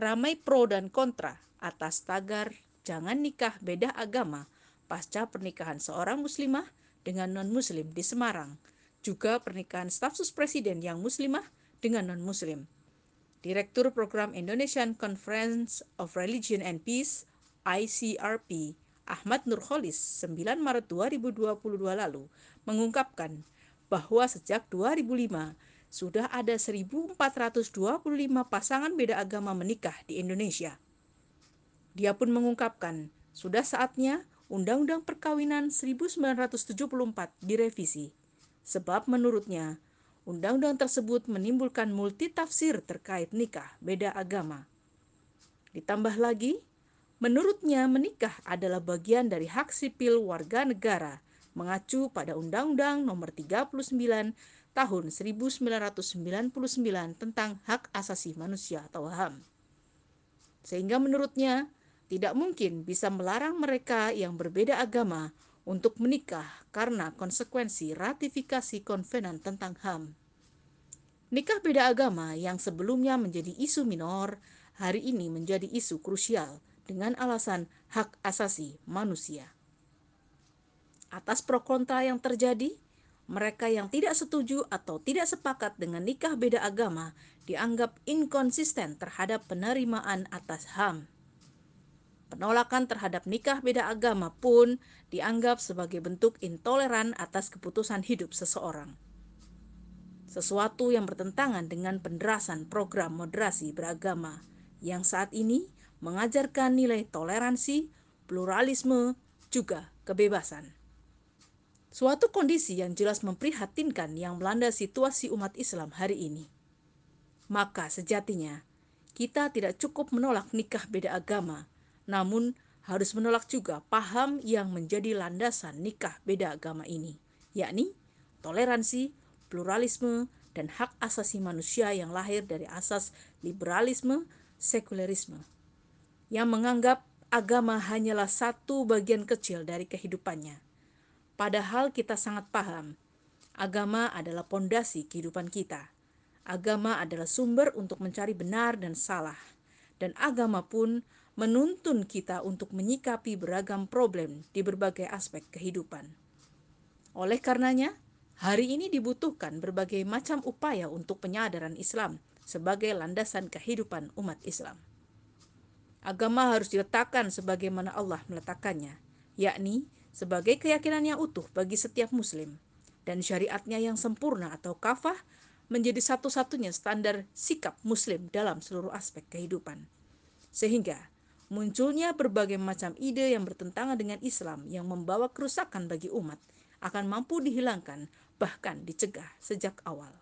ramai pro dan kontra atas tagar jangan nikah beda agama pasca pernikahan seorang muslimah dengan non-muslim di Semarang, juga pernikahan staf sus presiden yang muslimah dengan non-muslim. Direktur Program Indonesian Conference of Religion and Peace ICRP Ahmad Nurholis 9 Maret 2022 lalu mengungkapkan bahwa sejak 2005 sudah ada 1.425 pasangan beda agama menikah di Indonesia. Dia pun mengungkapkan, sudah saatnya Undang-Undang Perkawinan 1974 direvisi, sebab menurutnya undang-undang tersebut menimbulkan multitafsir terkait nikah beda agama. Ditambah lagi, menurutnya menikah adalah bagian dari hak sipil warga negara mengacu pada Undang-Undang Nomor 39 Tahun 1999 tentang Hak Asasi Manusia atau HAM. Sehingga menurutnya tidak mungkin bisa melarang mereka yang berbeda agama untuk menikah karena konsekuensi ratifikasi konvenan tentang HAM. Nikah beda agama yang sebelumnya menjadi isu minor, hari ini menjadi isu krusial dengan alasan hak asasi manusia. Atas pro kontra yang terjadi, mereka yang tidak setuju atau tidak sepakat dengan nikah beda agama dianggap inkonsisten terhadap penerimaan atas HAM. Penolakan terhadap nikah beda agama pun dianggap sebagai bentuk intoleran atas keputusan hidup seseorang. Sesuatu yang bertentangan dengan penderasan program moderasi beragama yang saat ini mengajarkan nilai toleransi, pluralisme, juga kebebasan. Suatu kondisi yang jelas memprihatinkan yang melanda situasi umat Islam hari ini. Maka sejatinya, kita tidak cukup menolak nikah beda agama, namun harus menolak juga paham yang menjadi landasan nikah beda agama ini, yakni toleransi, pluralisme, dan hak asasi manusia yang lahir dari asas liberalisme, sekularisme, yang menganggap agama hanyalah satu bagian kecil dari kehidupannya. Padahal kita sangat paham, agama adalah pondasi kehidupan kita. Agama adalah sumber untuk mencari benar dan salah, dan agama pun menuntun kita untuk menyikapi beragam problem di berbagai aspek kehidupan. Oleh karenanya, hari ini dibutuhkan berbagai macam upaya untuk penyadaran Islam sebagai landasan kehidupan umat Islam. Agama harus diletakkan sebagaimana Allah meletakkannya, yakni sebagai keyakinan yang utuh bagi setiap muslim dan syariatnya yang sempurna atau kafah menjadi satu-satunya standar sikap muslim dalam seluruh aspek kehidupan. Sehingga Munculnya berbagai macam ide yang bertentangan dengan Islam yang membawa kerusakan bagi umat akan mampu dihilangkan, bahkan dicegah sejak awal.